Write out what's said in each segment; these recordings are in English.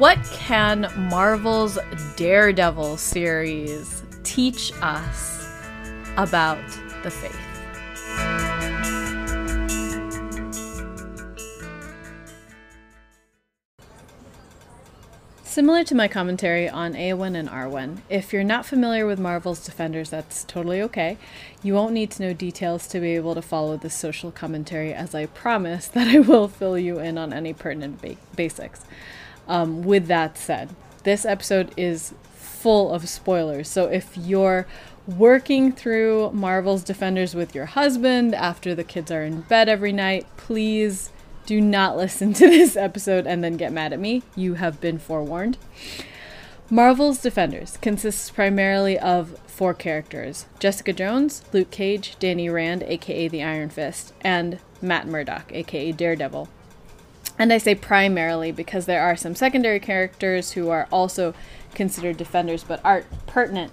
What can Marvel's Daredevil series teach us about the faith? Similar to my commentary on Éowyn and Arwen, if you're not familiar with Marvel's Defenders, that's totally okay. You won't need to know details to be able to follow this social commentary, as I promise that I will fill you in on any pertinent ba- basics. Um, with that said, this episode is full of spoilers, so if you're working through Marvel's Defenders with your husband after the kids are in bed every night, please do not listen to this episode and then get mad at me. You have been forewarned. Marvel's Defenders consists primarily of four characters Jessica Jones, Luke Cage, Danny Rand, aka the Iron Fist, and Matt Murdock, aka Daredevil. And I say primarily because there are some secondary characters who are also considered defenders but aren't pertinent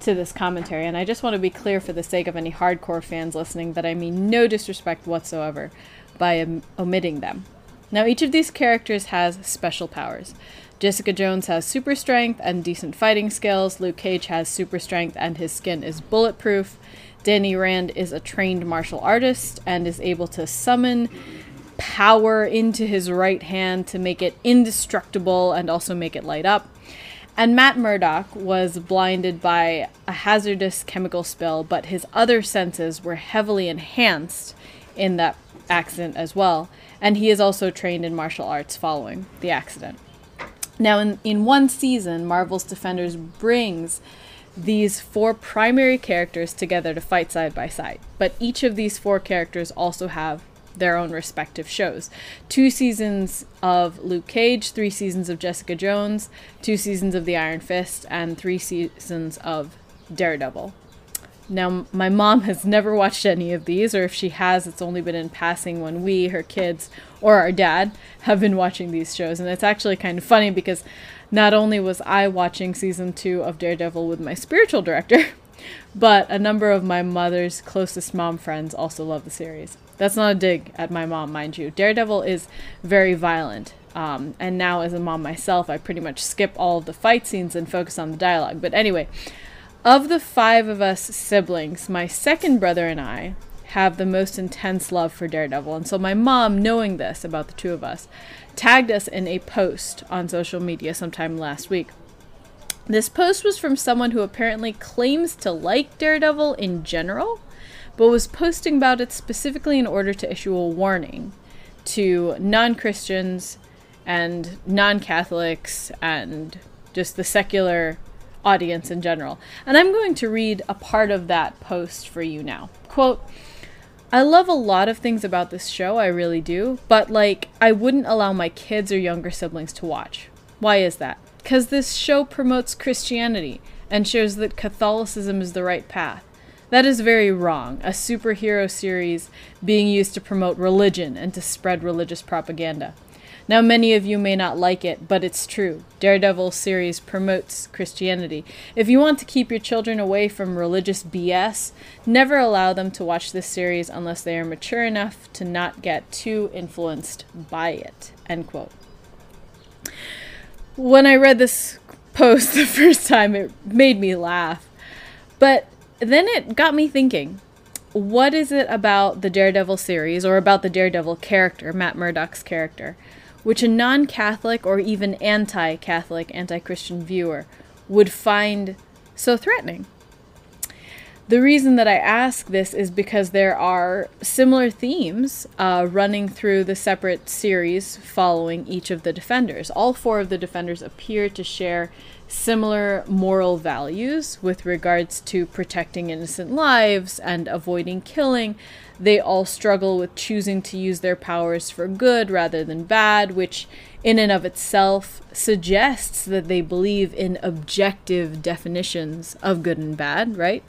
to this commentary. And I just want to be clear for the sake of any hardcore fans listening that I mean no disrespect whatsoever by om- omitting them. Now, each of these characters has special powers. Jessica Jones has super strength and decent fighting skills. Luke Cage has super strength and his skin is bulletproof. Danny Rand is a trained martial artist and is able to summon power into his right hand to make it indestructible and also make it light up. And Matt Murdock was blinded by a hazardous chemical spill, but his other senses were heavily enhanced in that accident as well. And he is also trained in martial arts following the accident. Now, in, in one season, Marvel's Defenders brings these four primary characters together to fight side by side. But each of these four characters also have their own respective shows. Two seasons of Luke Cage, three seasons of Jessica Jones, two seasons of The Iron Fist, and three seasons of Daredevil. Now, my mom has never watched any of these, or if she has, it's only been in passing when we, her kids, or our dad have been watching these shows. And it's actually kind of funny because not only was I watching season two of Daredevil with my spiritual director, but a number of my mother's closest mom friends also love the series. That's not a dig at my mom, mind you. Daredevil is very violent. Um, and now, as a mom myself, I pretty much skip all of the fight scenes and focus on the dialogue. But anyway, of the five of us siblings, my second brother and I have the most intense love for Daredevil. And so my mom, knowing this about the two of us, tagged us in a post on social media sometime last week. This post was from someone who apparently claims to like Daredevil in general, but was posting about it specifically in order to issue a warning to non Christians and non Catholics and just the secular audience in general. And I'm going to read a part of that post for you now. Quote, I love a lot of things about this show, I really do, but like, I wouldn't allow my kids or younger siblings to watch. Why is that? Because this show promotes Christianity and shows that Catholicism is the right path. That is very wrong. A superhero series being used to promote religion and to spread religious propaganda. Now, many of you may not like it, but it's true. Daredevil series promotes Christianity. If you want to keep your children away from religious BS, never allow them to watch this series unless they are mature enough to not get too influenced by it. End quote. When I read this post the first time, it made me laugh. But then it got me thinking what is it about the Daredevil series or about the Daredevil character, Matt Murdock's character, which a non Catholic or even anti Catholic, anti Christian viewer would find so threatening. The reason that I ask this is because there are similar themes uh, running through the separate series following each of the defenders. All four of the defenders appear to share similar moral values with regards to protecting innocent lives and avoiding killing. They all struggle with choosing to use their powers for good rather than bad, which in and of itself suggests that they believe in objective definitions of good and bad, right?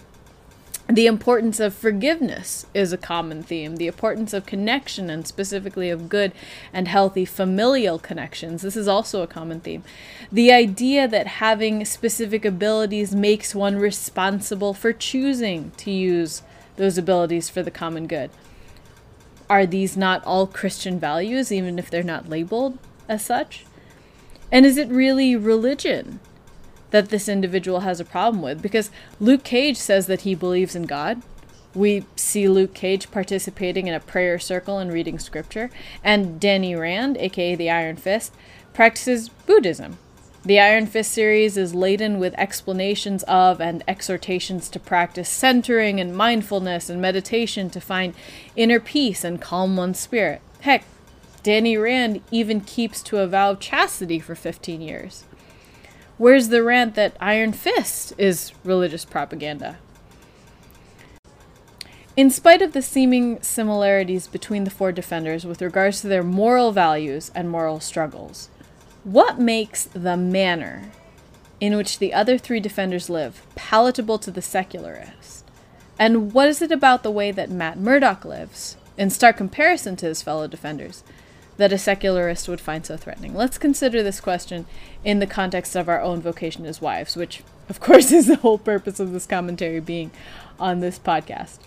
The importance of forgiveness is a common theme. The importance of connection, and specifically of good and healthy familial connections, this is also a common theme. The idea that having specific abilities makes one responsible for choosing to use those abilities for the common good. Are these not all Christian values, even if they're not labeled as such? And is it really religion that this individual has a problem with? Because Luke Cage says that he believes in God. We see Luke Cage participating in a prayer circle and reading scripture. And Danny Rand, aka the Iron Fist, practices Buddhism. The Iron Fist series is laden with explanations of and exhortations to practice centering and mindfulness and meditation to find inner peace and calm one's spirit. Heck, Danny Rand even keeps to a vow of chastity for 15 years. Where's the rant that Iron Fist is religious propaganda? In spite of the seeming similarities between the four defenders with regards to their moral values and moral struggles, what makes the manner in which the other three defenders live palatable to the secularist? And what is it about the way that Matt Murdock lives, in stark comparison to his fellow defenders, that a secularist would find so threatening? Let's consider this question in the context of our own vocation as wives, which, of course, is the whole purpose of this commentary being on this podcast.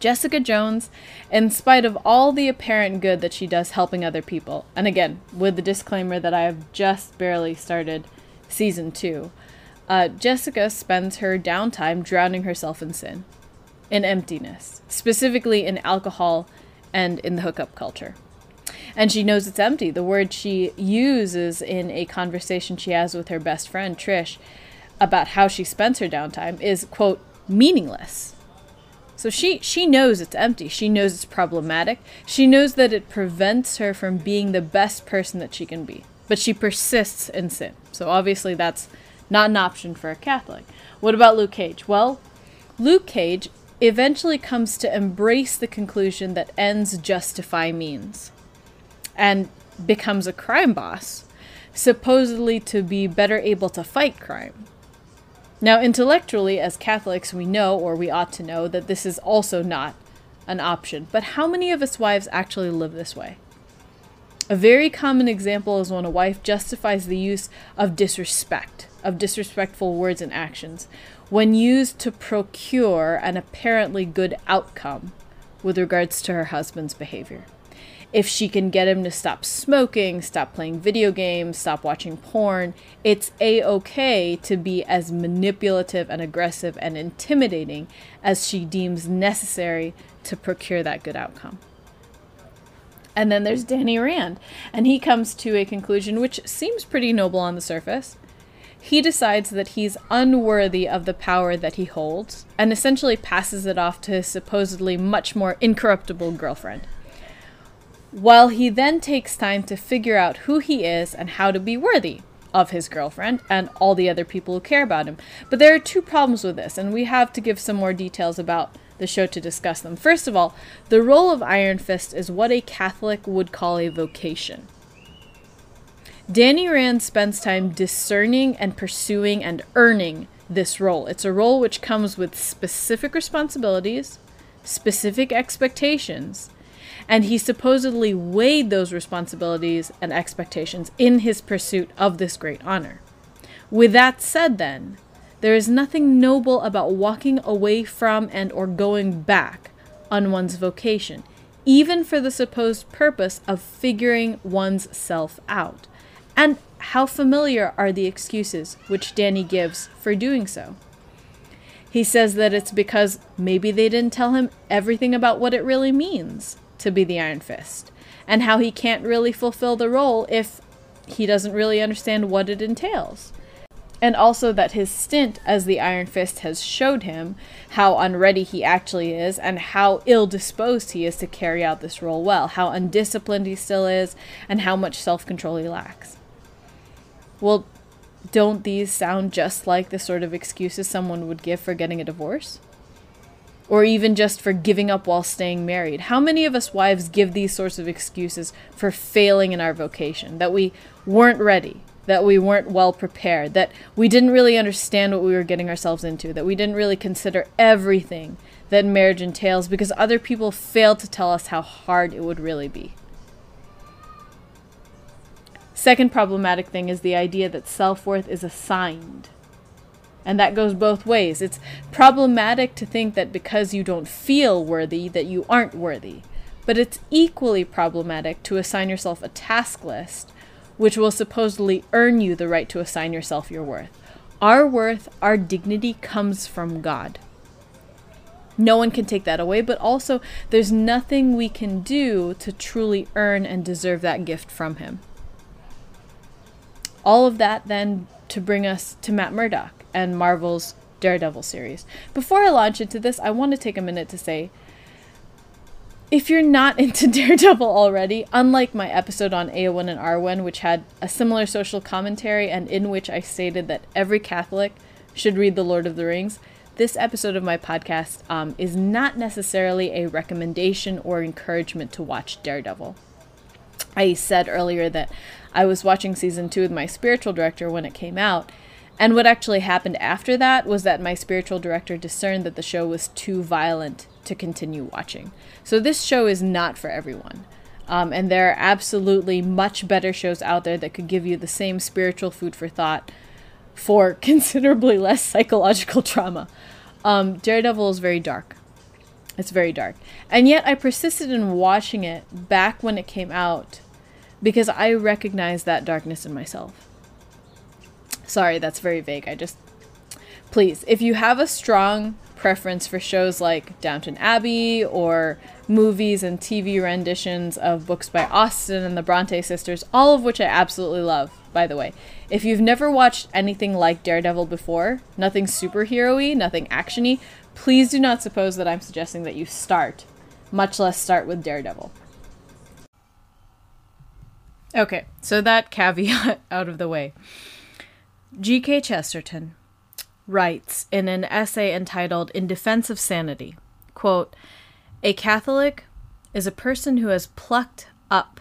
Jessica Jones, in spite of all the apparent good that she does helping other people, and again, with the disclaimer that I have just barely started season two, uh, Jessica spends her downtime drowning herself in sin, in emptiness, specifically in alcohol and in the hookup culture. And she knows it's empty. The word she uses in a conversation she has with her best friend, Trish, about how she spends her downtime is, quote, meaningless so she she knows it's empty. She knows it's problematic. She knows that it prevents her from being the best person that she can be. But she persists in sin. So obviously that's not an option for a Catholic. What about Luke Cage? Well, Luke Cage eventually comes to embrace the conclusion that ends justify means and becomes a crime boss, supposedly to be better able to fight crime. Now, intellectually, as Catholics, we know, or we ought to know, that this is also not an option. But how many of us wives actually live this way? A very common example is when a wife justifies the use of disrespect, of disrespectful words and actions, when used to procure an apparently good outcome with regards to her husband's behavior if she can get him to stop smoking, stop playing video games, stop watching porn, it's a okay to be as manipulative and aggressive and intimidating as she deems necessary to procure that good outcome. And then there's Danny Rand, and he comes to a conclusion which seems pretty noble on the surface. He decides that he's unworthy of the power that he holds, and essentially passes it off to his supposedly much more incorruptible girlfriend while he then takes time to figure out who he is and how to be worthy of his girlfriend and all the other people who care about him. But there are two problems with this, and we have to give some more details about the show to discuss them. First of all, the role of Iron Fist is what a Catholic would call a vocation. Danny Rand spends time discerning and pursuing and earning this role. It's a role which comes with specific responsibilities, specific expectations, and he supposedly weighed those responsibilities and expectations in his pursuit of this great honor. With that said, then, there is nothing noble about walking away from and or going back on one's vocation, even for the supposed purpose of figuring one's self out. And how familiar are the excuses which Danny gives for doing so? He says that it's because maybe they didn't tell him everything about what it really means to be the Iron Fist, and how he can't really fulfill the role if he doesn't really understand what it entails. And also that his stint as the Iron Fist has showed him how unready he actually is and how ill disposed he is to carry out this role well, how undisciplined he still is, and how much self control he lacks. Well, don't these sound just like the sort of excuses someone would give for getting a divorce? Or even just for giving up while staying married. How many of us wives give these sorts of excuses for failing in our vocation? That we weren't ready, that we weren't well prepared, that we didn't really understand what we were getting ourselves into, that we didn't really consider everything that marriage entails because other people failed to tell us how hard it would really be. Second problematic thing is the idea that self worth is assigned and that goes both ways. It's problematic to think that because you don't feel worthy, that you aren't worthy. But it's equally problematic to assign yourself a task list which will supposedly earn you the right to assign yourself your worth. Our worth, our dignity comes from God. No one can take that away, but also there's nothing we can do to truly earn and deserve that gift from Him. All of that then to bring us to Matt Murdock and Marvel's Daredevil series. Before I launch into this, I want to take a minute to say if you're not into Daredevil already, unlike my episode on Éowyn and Arwen, which had a similar social commentary and in which I stated that every Catholic should read The Lord of the Rings, this episode of my podcast um, is not necessarily a recommendation or encouragement to watch Daredevil. I said earlier that I was watching season two with my spiritual director when it came out, and what actually happened after that was that my spiritual director discerned that the show was too violent to continue watching. So this show is not for everyone. Um, and there are absolutely much better shows out there that could give you the same spiritual food for thought for considerably less psychological trauma. Um, Daredevil is very dark. It's very dark. And yet I persisted in watching it back when it came out because I recognized that darkness in myself. Sorry, that's very vague. I just. Please, if you have a strong preference for shows like Downton Abbey or movies and TV renditions of books by Austen and the Bronte sisters, all of which I absolutely love, by the way. If you've never watched anything like Daredevil before, nothing superhero y, nothing action y, please do not suppose that I'm suggesting that you start, much less start with Daredevil. Okay, so that caveat out of the way. G.K. Chesterton writes in an essay entitled In Defense of Sanity, quote, "A Catholic is a person who has plucked up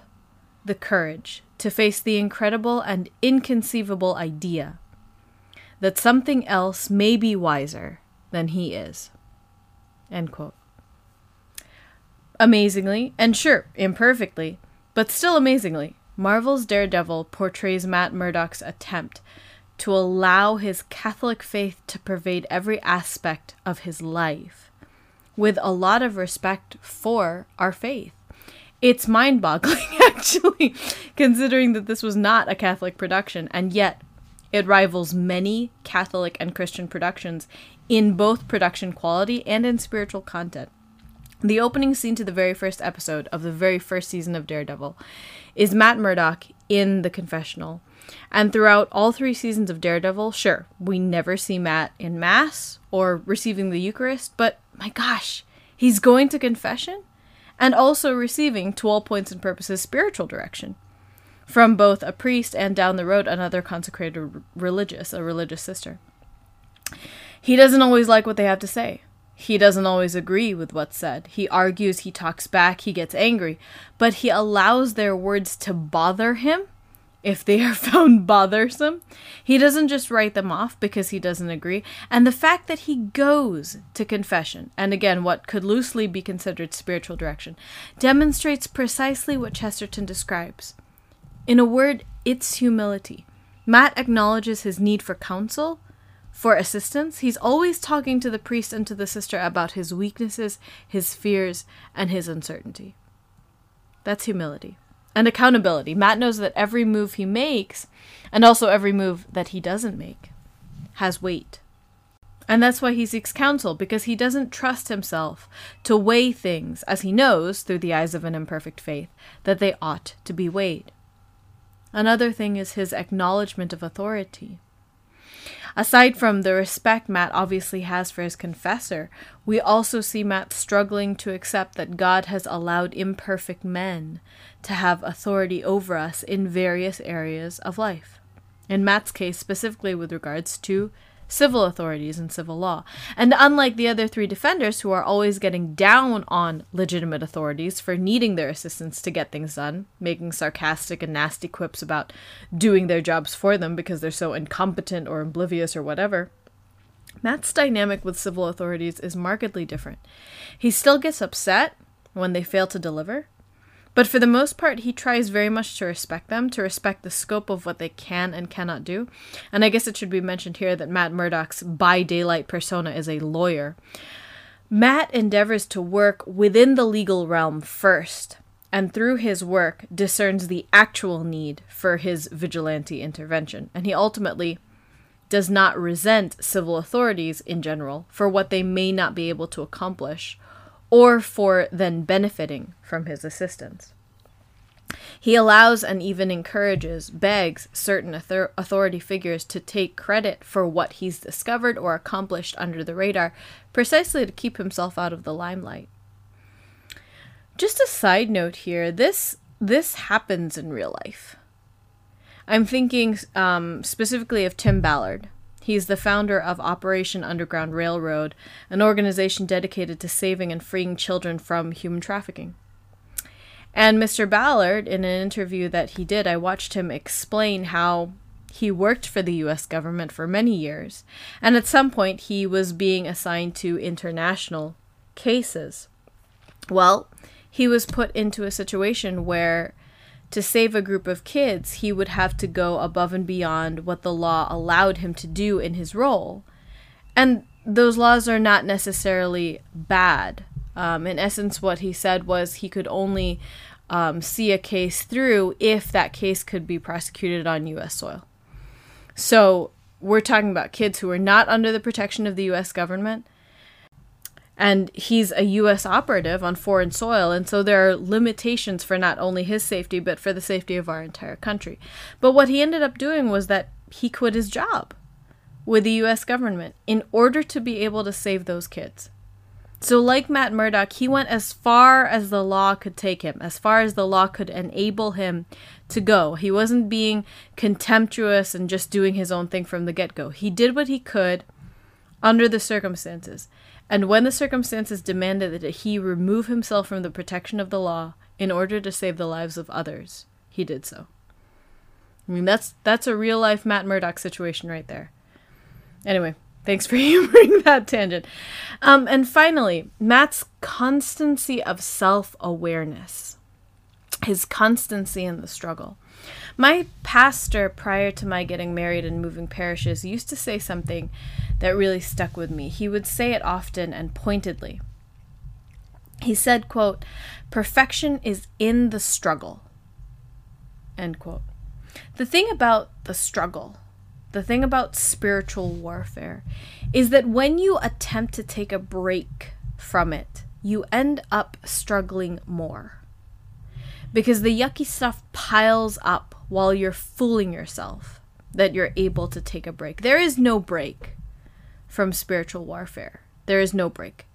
the courage to face the incredible and inconceivable idea that something else may be wiser than he is." End quote. Amazingly, and sure, imperfectly, but still amazingly, Marvel's Daredevil portrays Matt Murdock's attempt to allow his Catholic faith to pervade every aspect of his life with a lot of respect for our faith. It's mind boggling, actually, considering that this was not a Catholic production, and yet it rivals many Catholic and Christian productions in both production quality and in spiritual content. The opening scene to the very first episode of the very first season of Daredevil is Matt Murdock in the confessional and throughout all three seasons of Daredevil, sure, we never see Matt in Mass or receiving the Eucharist, but my gosh, he's going to confession and also receiving, to all points and purposes, spiritual direction from both a priest and down the road another consecrated religious, a religious sister. He doesn't always like what they have to say. He doesn't always agree with what's said. He argues, he talks back, he gets angry, but he allows their words to bother him if they are found bothersome. He doesn't just write them off because he doesn't agree. And the fact that he goes to confession, and again, what could loosely be considered spiritual direction, demonstrates precisely what Chesterton describes. In a word, it's humility. Matt acknowledges his need for counsel, for assistance. He's always talking to the priest and to the sister about his weaknesses, his fears, and his uncertainty. That's humility and accountability. Matt knows that every move he makes, and also every move that he doesn't make, has weight. And that's why he seeks counsel, because he doesn't trust himself to weigh things as he knows, through the eyes of an imperfect faith, that they ought to be weighed. Another thing is his acknowledgement of authority. Aside from the respect Matt obviously has for his confessor, we also see Matt struggling to accept that God has allowed imperfect men to have authority over us in various areas of life. In Matt's case, specifically with regards to civil authorities and civil law. And unlike the other three defenders who are always getting down on legitimate authorities for needing their assistance to get things done, making sarcastic and nasty quips about doing their jobs for them because they're so incompetent or oblivious or whatever, Matt's dynamic with civil authorities is markedly different. He still gets upset when they fail to deliver, but for the most part, he tries very much to respect them, to respect the scope of what they can and cannot do. And I guess it should be mentioned here that Matt Murdock's by daylight persona is a lawyer. Matt endeavors to work within the legal realm first, and through his work discerns the actual need for his vigilante intervention. And he ultimately does not resent civil authorities in general for what they may not be able to accomplish or for then benefiting from his assistance. He allows and even encourages, begs certain author- authority figures to take credit for what he's discovered or accomplished under the radar, precisely to keep himself out of the limelight. Just a side note here, this this happens in real life. I'm thinking um, specifically of Tim Ballard. He's the founder of Operation Underground Railroad, an organization dedicated to saving and freeing children from human trafficking. And Mr. Ballard, in an interview that he did, I watched him explain how he worked for the US government for many years, and at some point he was being assigned to international cases. Well, he was put into a situation where to save a group of kids, he would have to go above and beyond what the law allowed him to do in his role. And those laws are not necessarily bad. Um, in essence, what he said was he could only um, see a case through if that case could be prosecuted on U.S. soil. So we're talking about kids who are not under the protection of the U.S. government and he's a US operative on foreign soil and so there are limitations for not only his safety but for the safety of our entire country. But what he ended up doing was that he quit his job with the US government in order to be able to save those kids. So like Matt Murdock, he went as far as the law could take him, as far as the law could enable him to go. He wasn't being contemptuous and just doing his own thing from the get-go. He did what he could under the circumstances. And when the circumstances demanded that he remove himself from the protection of the law in order to save the lives of others, he did so. I mean, that's that's a real life Matt Murdock situation right there. Anyway, thanks for humoring that tangent. Um, and finally, Matt's constancy of self awareness, his constancy in the struggle. My pastor, prior to my getting married and moving parishes, used to say something that really stuck with me. He would say it often and pointedly. He said, quote, perfection is in the struggle. End quote. The thing about the struggle, the thing about spiritual warfare, is that when you attempt to take a break from it, you end up struggling more because the yucky stuff piles up while you're fooling yourself that you're able to take a break. There is no break from spiritual warfare. There is no break.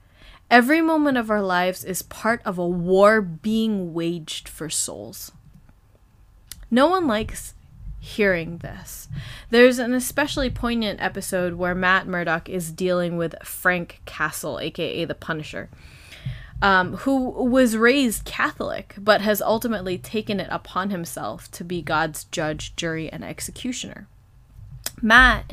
Every moment of our lives is part of a war being waged for souls. No one likes hearing this. There's an especially poignant episode where Matt Murdock is dealing with Frank Castle, aka the Punisher um, who was raised Catholic but has ultimately taken it upon himself to be God's judge, jury, and executioner. Matt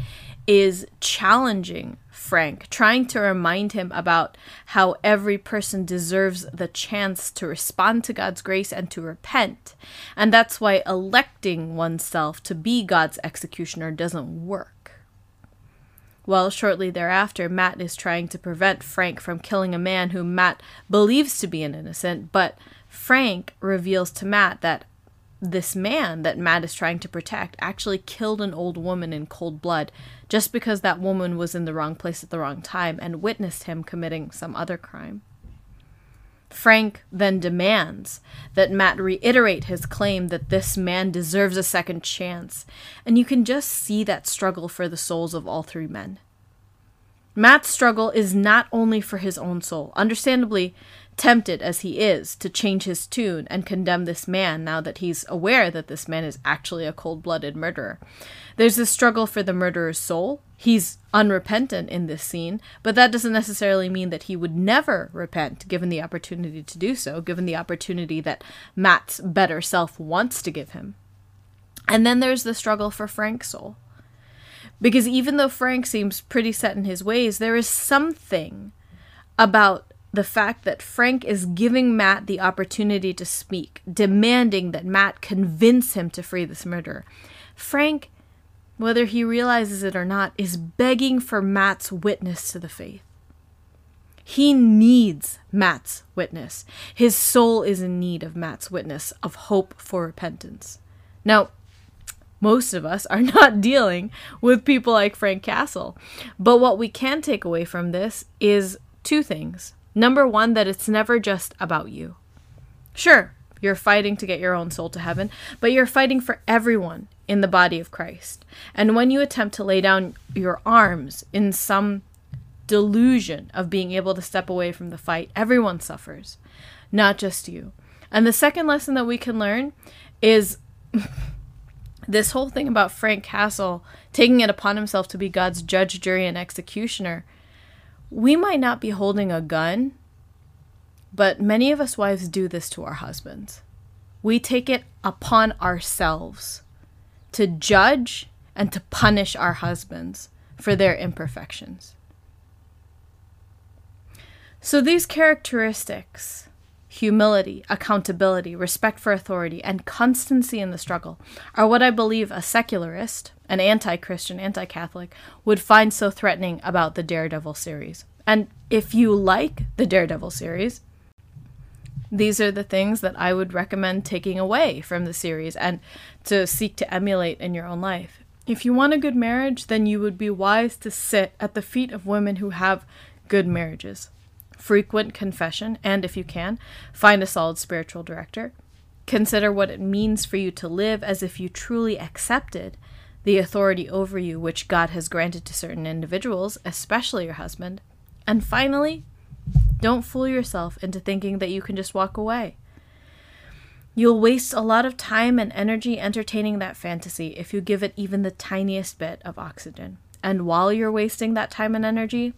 is challenging Frank, trying to remind him about how every person deserves the chance to respond to God's grace and to repent. And that's why electing oneself to be God's executioner doesn't work. Well, shortly thereafter, Matt is trying to prevent Frank from killing a man whom Matt believes to be an innocent, but Frank reveals to Matt that this man that Matt is trying to protect actually killed an old woman in cold blood just because that woman was in the wrong place at the wrong time and witnessed him committing some other crime. Frank then demands that Matt reiterate his claim that this man deserves a second chance, and you can just see that struggle for the souls of all three men. Matt's struggle is not only for his own soul, understandably tempted as he is to change his tune and condemn this man now that he's aware that this man is actually a cold blooded murderer. There's this struggle for the murderer's soul. He's unrepentant in this scene, but that doesn't necessarily mean that he would never repent given the opportunity to do so, given the opportunity that Matt's better self wants to give him. And then there's the struggle for Frank's soul. Because even though Frank seems pretty set in his ways, there is something about the fact that Frank is giving Matt the opportunity to speak, demanding that Matt convince him to free this murderer. Frank, whether he realizes it or not, is begging for Matt's witness to the faith. He needs Matt's witness. His soul is in need of Matt's witness of hope for repentance. Now, most of us are not dealing with people like Frank Castle. But what we can take away from this is two things. Number one, that it's never just about you. Sure, you're fighting to get your own soul to heaven, but you're fighting for everyone in the body of Christ. And when you attempt to lay down your arms in some delusion of being able to step away from the fight, everyone suffers, not just you. And the second lesson that we can learn is this whole thing about Frank Castle taking it upon himself to be God's judge, jury, and executioner. We might not be holding a gun, but many of us wives do this to our husbands. We take it upon ourselves to judge and to punish our husbands for their imperfections. So, these characteristics humility, accountability, respect for authority, and constancy in the struggle are what I believe a secularist, an anti Christian, anti Catholic, would find so threatening about the Daredevil series. And if you like the Daredevil series, these are the things that I would recommend taking away from the series and to seek to emulate in your own life. If you want a good marriage, then you would be wise to sit at the feet of women who have good marriages. Frequent confession, and if you can, find a solid spiritual director. Consider what it means for you to live as if you truly accepted the authority over you which God has granted to certain individuals, especially your husband. And finally, don't fool yourself into thinking that you can just walk away. You'll waste a lot of time and energy entertaining that fantasy if you give it even the tiniest bit of oxygen. And while you're wasting that time and energy,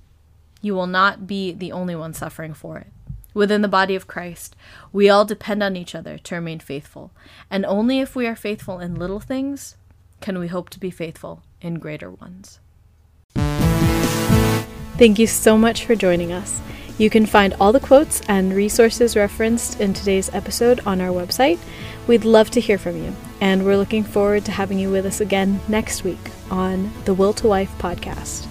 you will not be the only one suffering for it. Within the body of Christ, we all depend on each other to remain faithful, and only if we are faithful in little things can we hope to be faithful in greater ones. Thank you so much for joining us. You can find all the quotes and resources referenced in today's episode on our website. We'd love to hear from you, and we're looking forward to having you with us again next week on the Will to Wife podcast.